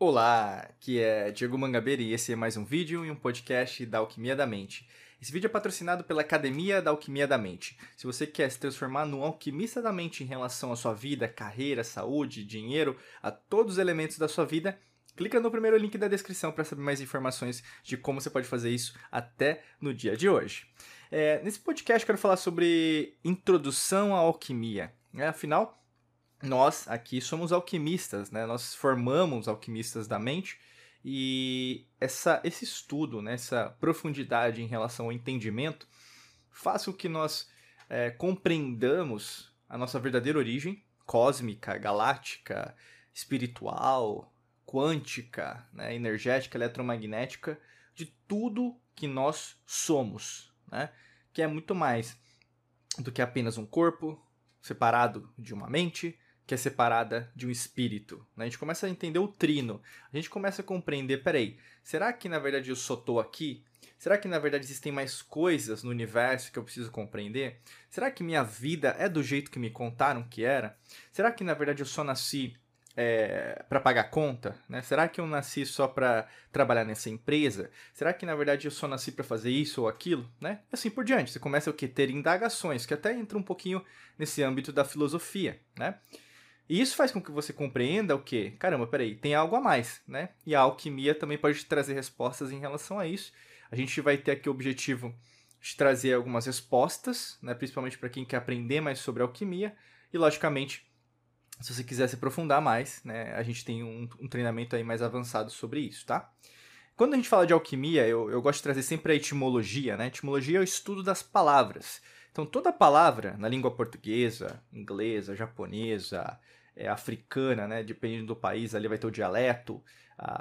Olá, aqui é Diego Mangabeira e esse é mais um vídeo e um podcast da Alquimia da Mente. Esse vídeo é patrocinado pela Academia da Alquimia da Mente. Se você quer se transformar num alquimista da mente em relação à sua vida, carreira, saúde, dinheiro, a todos os elementos da sua vida, clica no primeiro link da descrição para saber mais informações de como você pode fazer isso até no dia de hoje. É, nesse podcast eu quero falar sobre introdução à alquimia. É, afinal, nós aqui somos alquimistas, né? Nós formamos alquimistas da mente e essa, esse estudo, né? essa profundidade em relação ao entendimento faz com que nós é, compreendamos a nossa verdadeira origem cósmica, galáctica, espiritual, quântica, né? energética, eletromagnética, de tudo que nós somos, né? que é muito mais do que apenas um corpo separado de uma mente, que é separada de um espírito. Né? A gente começa a entender o trino. A gente começa a compreender, peraí, será que na verdade eu só estou aqui? Será que na verdade existem mais coisas no universo que eu preciso compreender? Será que minha vida é do jeito que me contaram que era? Será que na verdade eu só nasci é, para pagar conta? Né? Será que eu nasci só para trabalhar nessa empresa? Será que na verdade eu só nasci para fazer isso ou aquilo? Né? E assim por diante. Você começa a ter indagações, que até entra um pouquinho nesse âmbito da filosofia. Né? E isso faz com que você compreenda o que? Caramba, peraí, tem algo a mais, né? E a alquimia também pode trazer respostas em relação a isso. A gente vai ter aqui o objetivo de trazer algumas respostas, né? principalmente para quem quer aprender mais sobre alquimia. E, logicamente, se você quiser se aprofundar mais, né? a gente tem um, um treinamento aí mais avançado sobre isso, tá? Quando a gente fala de alquimia, eu, eu gosto de trazer sempre a etimologia, né? etimologia é o estudo das palavras. Então, toda palavra na língua portuguesa, inglesa, japonesa, é, africana, né? Dependendo do país, ali vai ter o dialeto,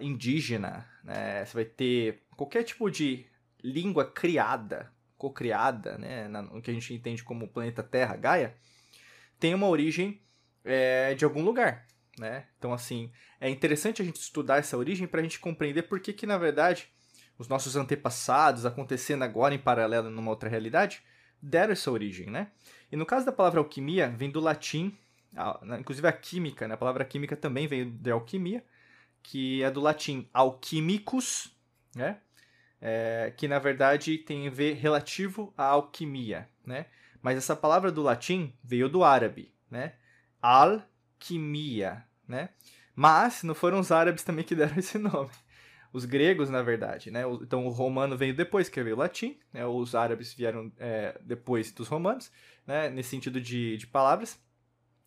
indígena, né? Você vai ter qualquer tipo de língua criada, co-criada, né? No que a gente entende como planeta Terra, Gaia, tem uma origem é, de algum lugar, né? Então, assim, é interessante a gente estudar essa origem para a gente compreender por que, que, na verdade, os nossos antepassados, acontecendo agora em paralelo numa outra realidade, deram essa origem, né? E no caso da palavra alquimia, vem do latim inclusive a química, né? a palavra química também veio de alquimia, que é do latim alquimicus, né? É, que na verdade tem a ver relativo à alquimia, né? Mas essa palavra do latim veio do árabe, né? Alquimia, né? Mas não foram os árabes também que deram esse nome. Os gregos, na verdade, né? Então o romano veio depois que veio o latim, né? Os árabes vieram é, depois dos romanos, né? Nesse sentido de, de palavras.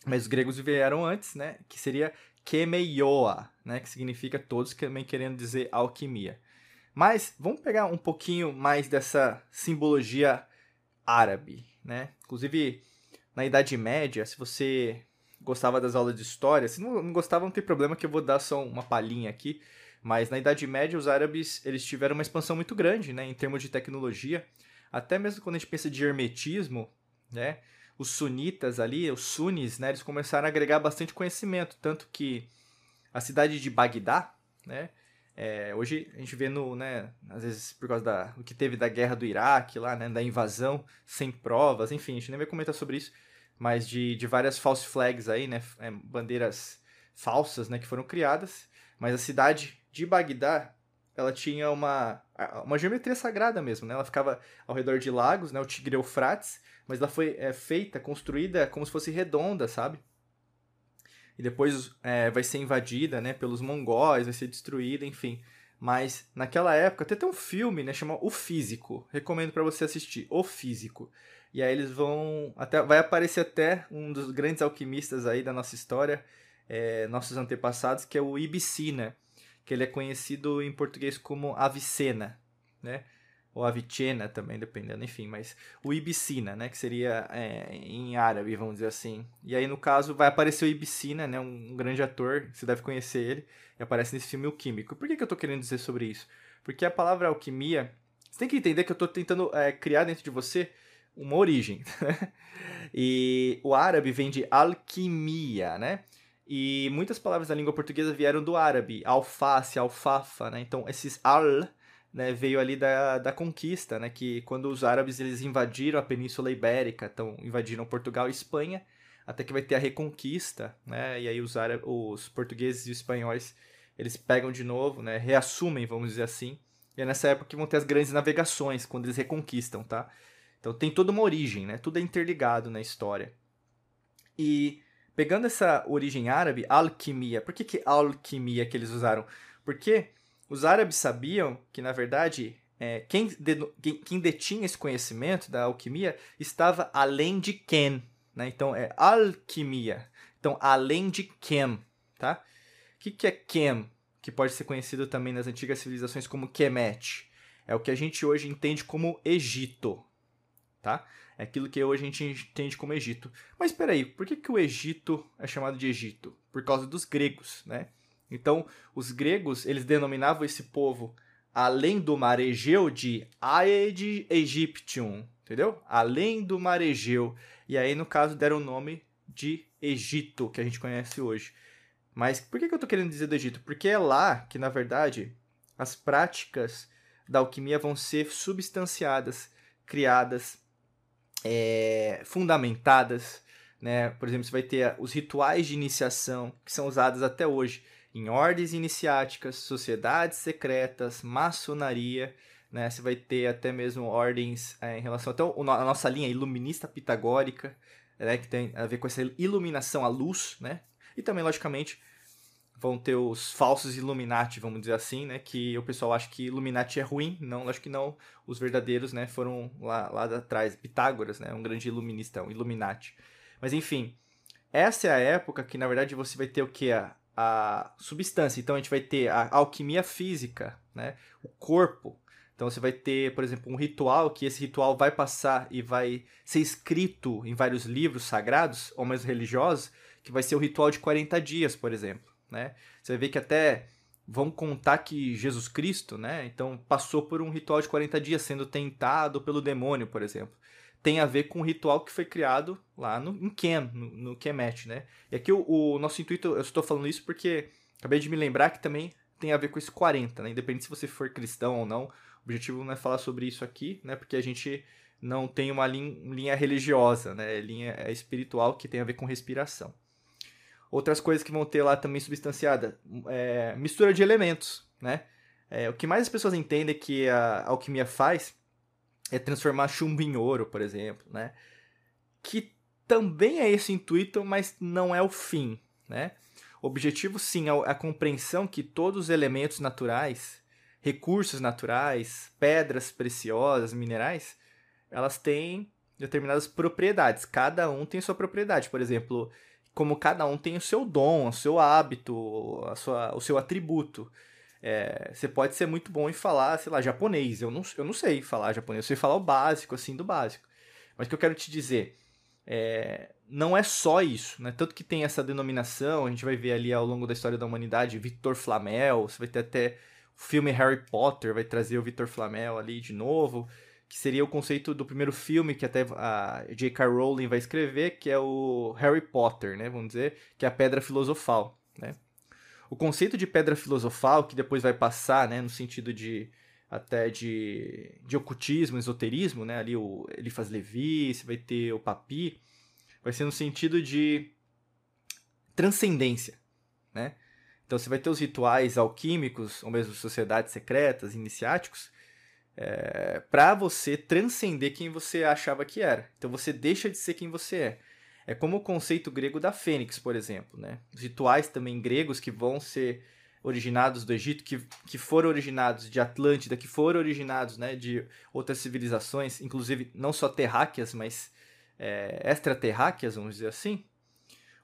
Mas os gregos vieram antes, né? Que seria kemeioa, né? Que significa todos, também querendo dizer alquimia. Mas vamos pegar um pouquinho mais dessa simbologia árabe, né? Inclusive, na Idade Média, se você gostava das aulas de história, se não, gostava, não tem problema que eu vou dar só uma palhinha aqui. Mas na Idade Média, os árabes eles tiveram uma expansão muito grande, né? Em termos de tecnologia. Até mesmo quando a gente pensa de hermetismo, né? Os sunitas ali, os sunis, né, eles começaram a agregar bastante conhecimento, tanto que a cidade de Bagdá, né, é, hoje a gente vê no, né, às vezes por causa da o que teve da guerra do Iraque lá, né, da invasão sem provas, enfim, a gente nem vai comentar sobre isso, mas de, de várias false flags aí, né, é, bandeiras falsas, né, que foram criadas, mas a cidade de Bagdá, ela tinha uma, uma geometria sagrada mesmo, né, ela ficava ao redor de lagos, né, o Tigre Eufrates, mas ela foi é, feita, construída como se fosse redonda, sabe? E depois é, vai ser invadida, né, pelos mongóis, vai ser destruída, enfim. Mas naquela época até tem um filme, né, chamado O Físico. Recomendo para você assistir, O Físico. E aí eles vão até vai aparecer até um dos grandes alquimistas aí da nossa história, é, nossos antepassados, que é o Ibicina, que ele é conhecido em português como Avicena, né? ou Avicena também, dependendo, enfim, mas o Ibicina, né, que seria é, em árabe, vamos dizer assim. E aí, no caso, vai aparecer o Ibicina, né, um, grande ator, você deve conhecer ele, e aparece nesse filme O Químico. Por que, que eu tô querendo dizer sobre isso? Porque a palavra alquimia, você tem que entender que eu tô tentando é, criar dentro de você uma origem, né? E o árabe vem de alquimia, né? E muitas palavras da língua portuguesa vieram do árabe, alface, alfafa, né? Então, esses al né, veio ali da, da conquista, né, que quando os árabes eles invadiram a Península Ibérica, então invadiram Portugal e Espanha, até que vai ter a Reconquista, né, e aí os, os portugueses e os espanhóis eles pegam de novo, né? Reassumem, vamos dizer assim. E é nessa época que vão ter as grandes navegações, quando eles reconquistam, tá? Então tem toda uma origem, né? Tudo é interligado na história. E pegando essa origem árabe, alquimia. Por que, que alquimia que eles usaram? Porque os árabes sabiam que, na verdade, é, quem, de, quem detinha esse conhecimento da alquimia estava além de Ken. Né? Então é alquimia. Então, além de Kem. Tá? O que, que é Kem? Que pode ser conhecido também nas antigas civilizações como Kemet. É o que a gente hoje entende como Egito. Tá? É aquilo que hoje a gente entende como Egito. Mas espera aí, por que, que o Egito é chamado de Egito? Por causa dos gregos, né? Então, os gregos, eles denominavam esse povo além do mar Egeu de Aed Egyptium, entendeu? Além do mar Egeu. E aí, no caso, deram o nome de Egito, que a gente conhece hoje. Mas por que, que eu estou querendo dizer do Egito? Porque é lá que, na verdade, as práticas da alquimia vão ser substanciadas, criadas, é, fundamentadas. Né? Por exemplo, você vai ter os rituais de iniciação que são usados até hoje em ordens iniciáticas, sociedades secretas, maçonaria, né? Você vai ter até mesmo ordens é, em relação até a nossa linha iluminista pitagórica, né? Que tem a ver com essa iluminação à luz, né? E também, logicamente, vão ter os falsos Illuminati, vamos dizer assim, né? Que o pessoal acha que Illuminati é ruim. Não, acho que não. Os verdadeiros, né? Foram lá, lá atrás. Pitágoras, né? Um grande iluminista, um Illuminati. Mas, enfim. Essa é a época que, na verdade, você vai ter o que? A, a substância. Então a gente vai ter a alquimia física, né? O corpo. Então você vai ter, por exemplo, um ritual que esse ritual vai passar e vai ser escrito em vários livros sagrados ou mais religiosos, que vai ser o ritual de 40 dias, por exemplo, né? Você ver que até vão contar que Jesus Cristo, né? Então passou por um ritual de 40 dias sendo tentado pelo demônio, por exemplo tem a ver com o ritual que foi criado lá no, em Kem, no, no Kemet, né? E aqui o, o, nosso intuito, eu estou falando isso porque acabei de me lembrar que também tem a ver com esse 40, né? Independente se você for cristão ou não, o objetivo não é falar sobre isso aqui, né? Porque a gente não tem uma linha, linha religiosa, né? Linha é espiritual que tem a ver com respiração. Outras coisas que vão ter lá também substanciada, é, mistura de elementos, né? É, o que mais as pessoas entendem que a alquimia faz é transformar chumbo em ouro, por exemplo, né? Que também é esse intuito, mas não é o fim, né? O objetivo, sim, é a compreensão que todos os elementos naturais, recursos naturais, pedras preciosas, minerais, elas têm determinadas propriedades. Cada um tem sua propriedade. Por exemplo, como cada um tem o seu dom, o seu hábito, a sua, o seu atributo. É, você pode ser muito bom em falar, sei lá, japonês. Eu não, eu não sei falar japonês, eu sei falar o básico, assim, do básico. Mas o que eu quero te dizer, é, não é só isso, né? Tanto que tem essa denominação, a gente vai ver ali ao longo da história da humanidade, Victor Flamel, você vai ter até o filme Harry Potter, vai trazer o Victor Flamel ali de novo, que seria o conceito do primeiro filme que até a J.K. Rowling vai escrever, que é o Harry Potter, né? Vamos dizer, que é a Pedra Filosofal, né? o conceito de pedra filosofal, que depois vai passar, né, no sentido de até de, de ocultismo, esoterismo, né, ali o Eliphas Levi, você vai ter o Papi, vai ser no sentido de transcendência, né? Então você vai ter os rituais alquímicos, ou mesmo sociedades secretas, iniciáticos, é, para você transcender quem você achava que era. Então você deixa de ser quem você é. É como o conceito grego da fênix, por exemplo, né? Os rituais também gregos que vão ser originados do Egito, que, que foram originados de Atlântida, que foram originados né, de outras civilizações, inclusive não só terráqueas, mas é, extraterráqueas, vamos dizer assim.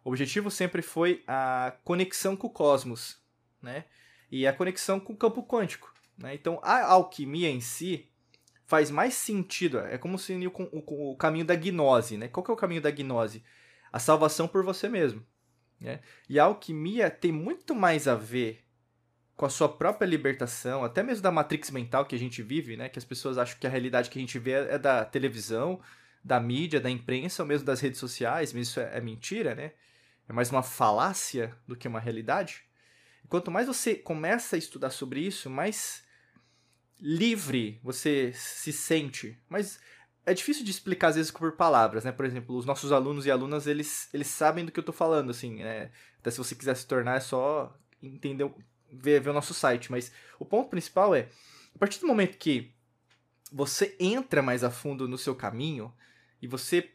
O objetivo sempre foi a conexão com o cosmos, né? E a conexão com o campo quântico. Né? Então, a alquimia em si, faz mais sentido. É como se unir com o, caminho da gnose, né? Qual que é o caminho da gnose? A salvação por você mesmo. Né? E a alquimia tem muito mais a ver com a sua própria libertação, até mesmo da matrix mental que a gente vive, né? Que as pessoas acham que a realidade que a gente vê é da televisão, da mídia, da imprensa, ou mesmo das redes sociais, mas isso é, é mentira, né? É mais uma falácia do que uma realidade. Quanto mais você começa a estudar sobre isso, mais livre você se sente. Mas é difícil de explicar às vezes por palavras, né? Por exemplo, os nossos alunos e alunas, eles, eles sabem do que eu tô falando, assim, né? Até se você quiser se tornar, é só entender, ver, ver o nosso site. Mas o ponto principal é, a partir do momento que você entra mais a fundo no seu caminho e você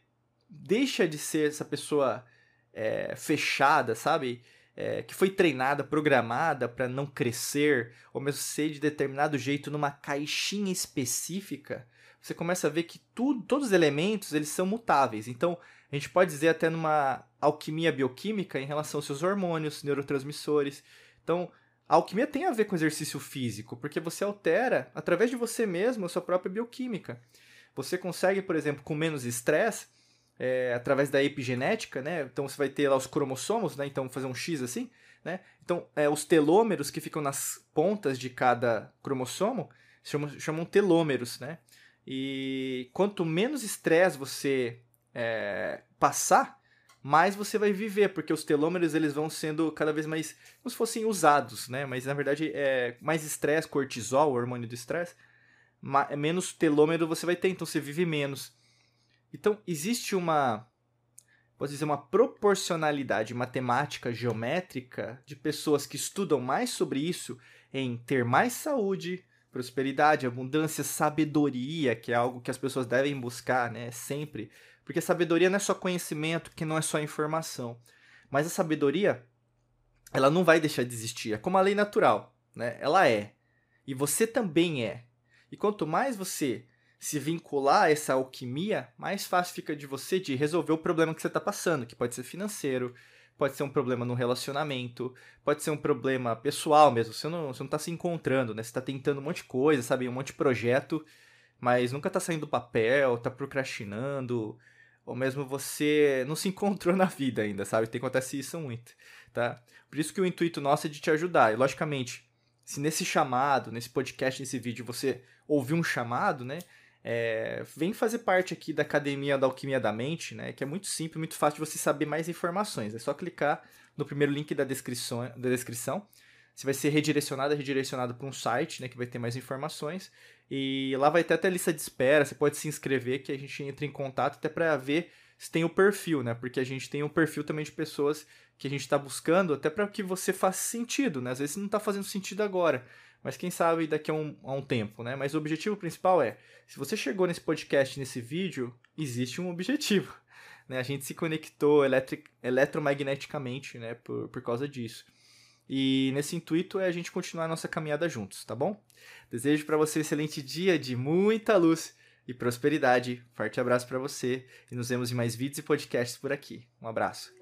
deixa de ser essa pessoa é, fechada, sabe? É, que foi treinada, programada para não crescer, ou mesmo ser de determinado jeito numa caixinha específica, você começa a ver que tudo, todos os elementos eles são mutáveis. Então, a gente pode dizer até numa alquimia bioquímica em relação aos seus hormônios, neurotransmissores. Então, a alquimia tem a ver com exercício físico, porque você altera, através de você mesmo, a sua própria bioquímica. Você consegue, por exemplo, com menos estresse, é, através da epigenética, né? Então você vai ter lá os cromossomos, né? Então fazer um X assim, né? Então é, os telômeros que ficam nas pontas de cada cromossomo chamam, chamam telômeros, né? E quanto menos estresse você é, passar, mais você vai viver, porque os telômeros eles vão sendo cada vez mais como se fossem usados, né? Mas na verdade é mais estresse, cortisol, hormônio do estresse, menos telômero você vai ter, então você vive menos. Então existe uma pode dizer uma proporcionalidade matemática geométrica de pessoas que estudam mais sobre isso em ter mais saúde, prosperidade, abundância, sabedoria, que é algo que as pessoas devem buscar, né, sempre porque sabedoria não é só conhecimento, que não é só informação. Mas a sabedoria, ela não vai deixar de existir. É como a lei natural, né? Ela é. E você também é. E quanto mais você se vincular a essa alquimia, mais fácil fica de você de resolver o problema que você está passando, que pode ser financeiro, pode ser um problema no relacionamento, pode ser um problema pessoal mesmo. Você não, você não tá se encontrando, né? Você está tentando um monte de coisa, sabe? Um monte de projeto, mas nunca está saindo do papel, está procrastinando, ou mesmo você não se encontrou na vida ainda, sabe? Tem acontece isso muito, tá? Por isso que o intuito nosso é de te ajudar. E logicamente, se nesse chamado, nesse podcast, nesse vídeo você ouviu um chamado, né? É, vem fazer parte aqui da Academia da Alquimia da Mente, né? Que é muito simples, muito fácil de você saber mais informações. É só clicar no primeiro link da descrição, da descrição você vai ser redirecionado, redirecionado para um site, né, que vai ter mais informações. E lá vai ter até lista de espera, você pode se inscrever que a gente entra em contato até para ver se tem o perfil, né? Porque a gente tem um perfil também de pessoas que a gente está buscando até para que você faça sentido, né? Às vezes não está fazendo sentido agora, mas quem sabe daqui a um, a um tempo, né? Mas o objetivo principal é, se você chegou nesse podcast, nesse vídeo, existe um objetivo, né? A gente se conectou eletromagneticamente, né? Por, por causa disso. E nesse intuito é a gente continuar a nossa caminhada juntos, tá bom? Desejo para você um excelente dia de muita luz e prosperidade. Forte abraço para você e nos vemos em mais vídeos e podcasts por aqui. Um abraço.